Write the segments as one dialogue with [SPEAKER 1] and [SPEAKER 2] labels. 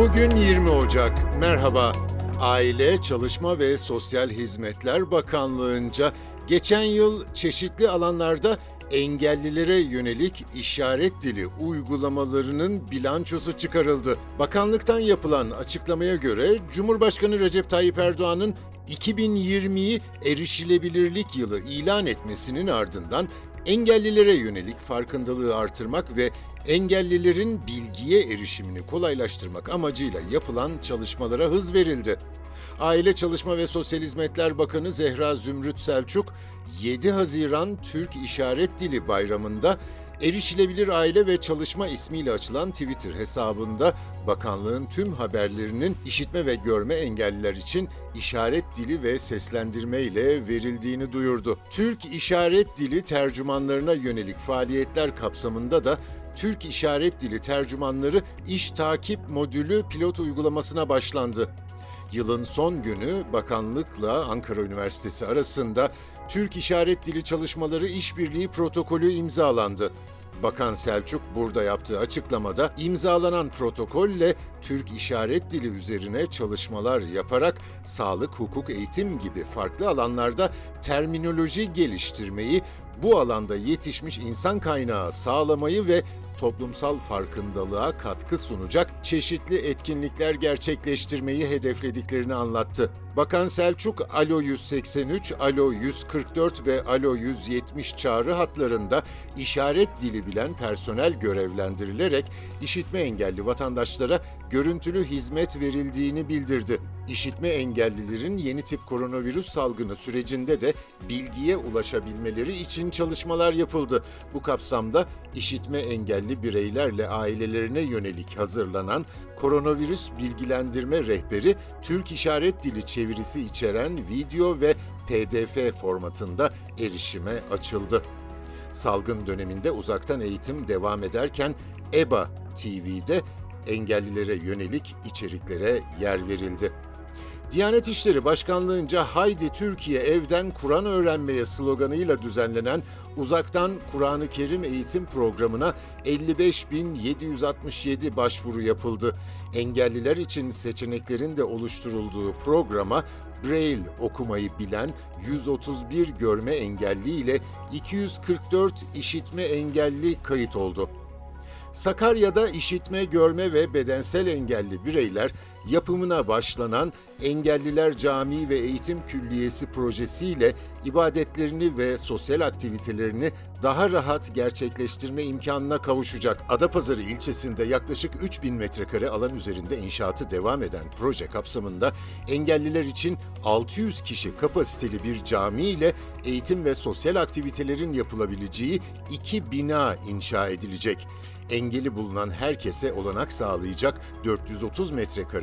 [SPEAKER 1] Bugün 20 Ocak. Merhaba. Aile, Çalışma ve Sosyal Hizmetler Bakanlığı'nca geçen yıl çeşitli alanlarda engellilere yönelik işaret dili uygulamalarının bilançosu çıkarıldı. Bakanlıktan yapılan açıklamaya göre Cumhurbaşkanı Recep Tayyip Erdoğan'ın 2020'yi erişilebilirlik yılı ilan etmesinin ardından engellilere yönelik farkındalığı artırmak ve engellilerin bilgiye erişimini kolaylaştırmak amacıyla yapılan çalışmalara hız verildi. Aile Çalışma ve Sosyal Hizmetler Bakanı Zehra Zümrüt Selçuk, 7 Haziran Türk İşaret Dili Bayramı'nda Erişilebilir Aile ve Çalışma ismiyle açılan Twitter hesabında bakanlığın tüm haberlerinin işitme ve görme engelliler için işaret dili ve seslendirme ile verildiğini duyurdu. Türk İşaret Dili tercümanlarına yönelik faaliyetler kapsamında da Türk İşaret Dili tercümanları iş takip modülü pilot uygulamasına başlandı. Yılın son günü bakanlıkla Ankara Üniversitesi arasında Türk İşaret Dili Çalışmaları İşbirliği Protokolü imzalandı. Bakan Selçuk burada yaptığı açıklamada imzalanan protokolle Türk İşaret Dili üzerine çalışmalar yaparak sağlık, hukuk, eğitim gibi farklı alanlarda terminoloji geliştirmeyi, bu alanda yetişmiş insan kaynağı sağlamayı ve toplumsal farkındalığa katkı sunacak çeşitli etkinlikler gerçekleştirmeyi hedeflediklerini anlattı. Bakan Selçuk, Alo 183, Alo 144 ve Alo 170 çağrı hatlarında işaret dili bilen personel görevlendirilerek işitme engelli vatandaşlara görüntülü hizmet verildiğini bildirdi. İşitme engellilerin yeni tip koronavirüs salgını sürecinde de bilgiye ulaşabilmeleri için çalışmalar yapıldı. Bu kapsamda işitme engelli bireylerle ailelerine yönelik hazırlanan koronavirüs bilgilendirme rehberi Türk İşaret Dili çevirisi içeren video ve PDF formatında erişime açıldı. Salgın döneminde uzaktan eğitim devam ederken EBA TV'de engellilere yönelik içeriklere yer verildi. Diyanet İşleri Başkanlığı'nca Haydi Türkiye Evden Kur'an Öğrenmeye sloganıyla düzenlenen uzaktan Kur'an-ı Kerim eğitim programına 55.767 başvuru yapıldı. Engelliler için seçeneklerin de oluşturulduğu programa Braille okumayı bilen 131 görme engelli ile 244 işitme engelli kayıt oldu. Sakarya'da işitme, görme ve bedensel engelli bireyler yapımına başlanan Engelliler Camii ve Eğitim Külliyesi projesiyle ibadetlerini ve sosyal aktivitelerini daha rahat gerçekleştirme imkanına kavuşacak. Adapazarı ilçesinde yaklaşık 3000 metrekare alan üzerinde inşaatı devam eden proje kapsamında engelliler için 600 kişi kapasiteli bir cami ile eğitim ve sosyal aktivitelerin yapılabileceği iki bina inşa edilecek engeli bulunan herkese olanak sağlayacak 430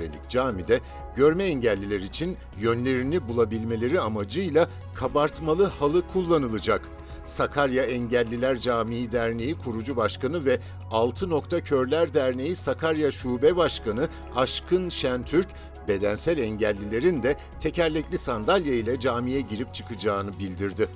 [SPEAKER 1] metrekarelik camide görme engelliler için yönlerini bulabilmeleri amacıyla kabartmalı halı kullanılacak. Sakarya Engelliler Camii Derneği kurucu başkanı ve Altı Nokta Körler Derneği Sakarya Şube Başkanı Aşkın Şentürk, bedensel engellilerin de tekerlekli sandalye ile camiye girip çıkacağını bildirdi.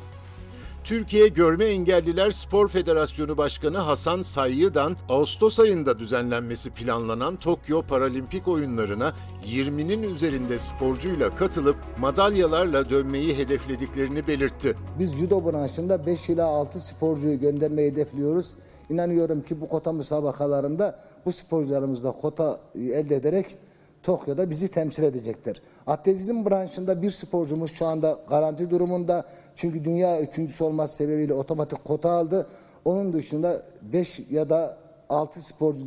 [SPEAKER 1] Türkiye Görme Engelliler Spor Federasyonu Başkanı Hasan Sayyı'dan Ağustos ayında düzenlenmesi planlanan Tokyo Paralimpik Oyunlarına 20'nin üzerinde sporcuyla katılıp madalyalarla dönmeyi hedeflediklerini belirtti.
[SPEAKER 2] Biz judo branşında 5 ila 6 sporcuyu göndermeyi hedefliyoruz. İnanıyorum ki bu kota müsabakalarında bu sporcularımızla kota elde ederek Tokyo'da bizi temsil edecektir. Atletizm branşında bir sporcumuz şu anda garanti durumunda. Çünkü dünya üçüncüsü olması sebebiyle otomatik kota aldı. Onun dışında 5 ya da 6 sporcu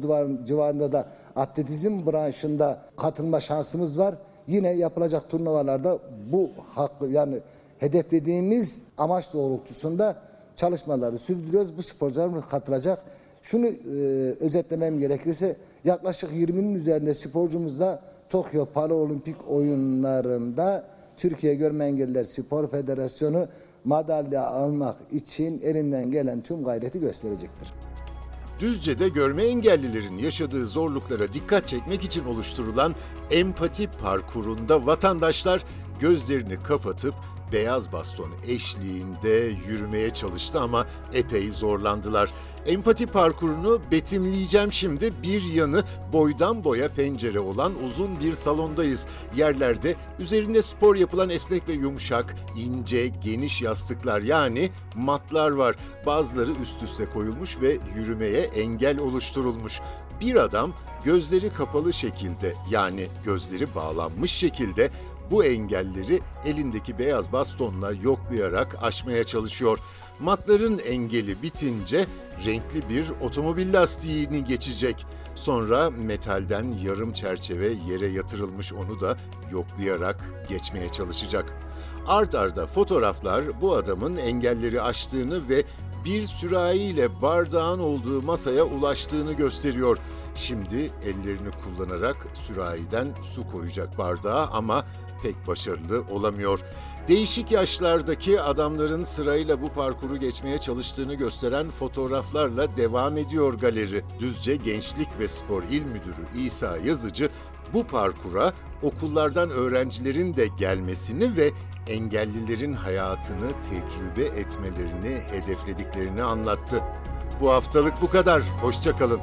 [SPEAKER 2] civarında da atletizm branşında katılma şansımız var. Yine yapılacak turnuvalarda bu haklı yani hedeflediğimiz amaç doğrultusunda çalışmaları sürdürüyoruz. Bu sporcularımız katılacak. Şunu e, özetlemem gerekirse yaklaşık 20'nin üzerinde sporcumuz da Tokyo Paraolimpik oyunlarında Türkiye Görme Engelliler Spor Federasyonu madalya almak için elinden gelen tüm gayreti gösterecektir.
[SPEAKER 1] Düzce'de görme engellilerin yaşadığı zorluklara dikkat çekmek için oluşturulan empati parkurunda vatandaşlar gözlerini kapatıp beyaz baston eşliğinde yürümeye çalıştı ama epey zorlandılar. Empati parkurunu betimleyeceğim şimdi. Bir yanı boydan boya pencere olan uzun bir salondayız. Yerlerde üzerinde spor yapılan esnek ve yumuşak, ince, geniş yastıklar yani matlar var. Bazıları üst üste koyulmuş ve yürümeye engel oluşturulmuş. Bir adam gözleri kapalı şekilde yani gözleri bağlanmış şekilde bu engelleri elindeki beyaz bastonla yoklayarak aşmaya çalışıyor. Matların engeli bitince renkli bir otomobil lastiğini geçecek. Sonra metalden yarım çerçeve yere yatırılmış onu da yoklayarak geçmeye çalışacak. Art arda fotoğraflar bu adamın engelleri aştığını ve bir sürahiyle bardağın olduğu masaya ulaştığını gösteriyor. Şimdi ellerini kullanarak sürahiden su koyacak bardağa ama pek başarılı olamıyor. Değişik yaşlardaki adamların sırayla bu parkuru geçmeye çalıştığını gösteren fotoğraflarla devam ediyor galeri. Düzce Gençlik ve Spor İl Müdürü İsa Yazıcı bu parkura okullardan öğrencilerin de gelmesini ve engellilerin hayatını tecrübe etmelerini hedeflediklerini anlattı. Bu haftalık bu kadar. Hoşçakalın.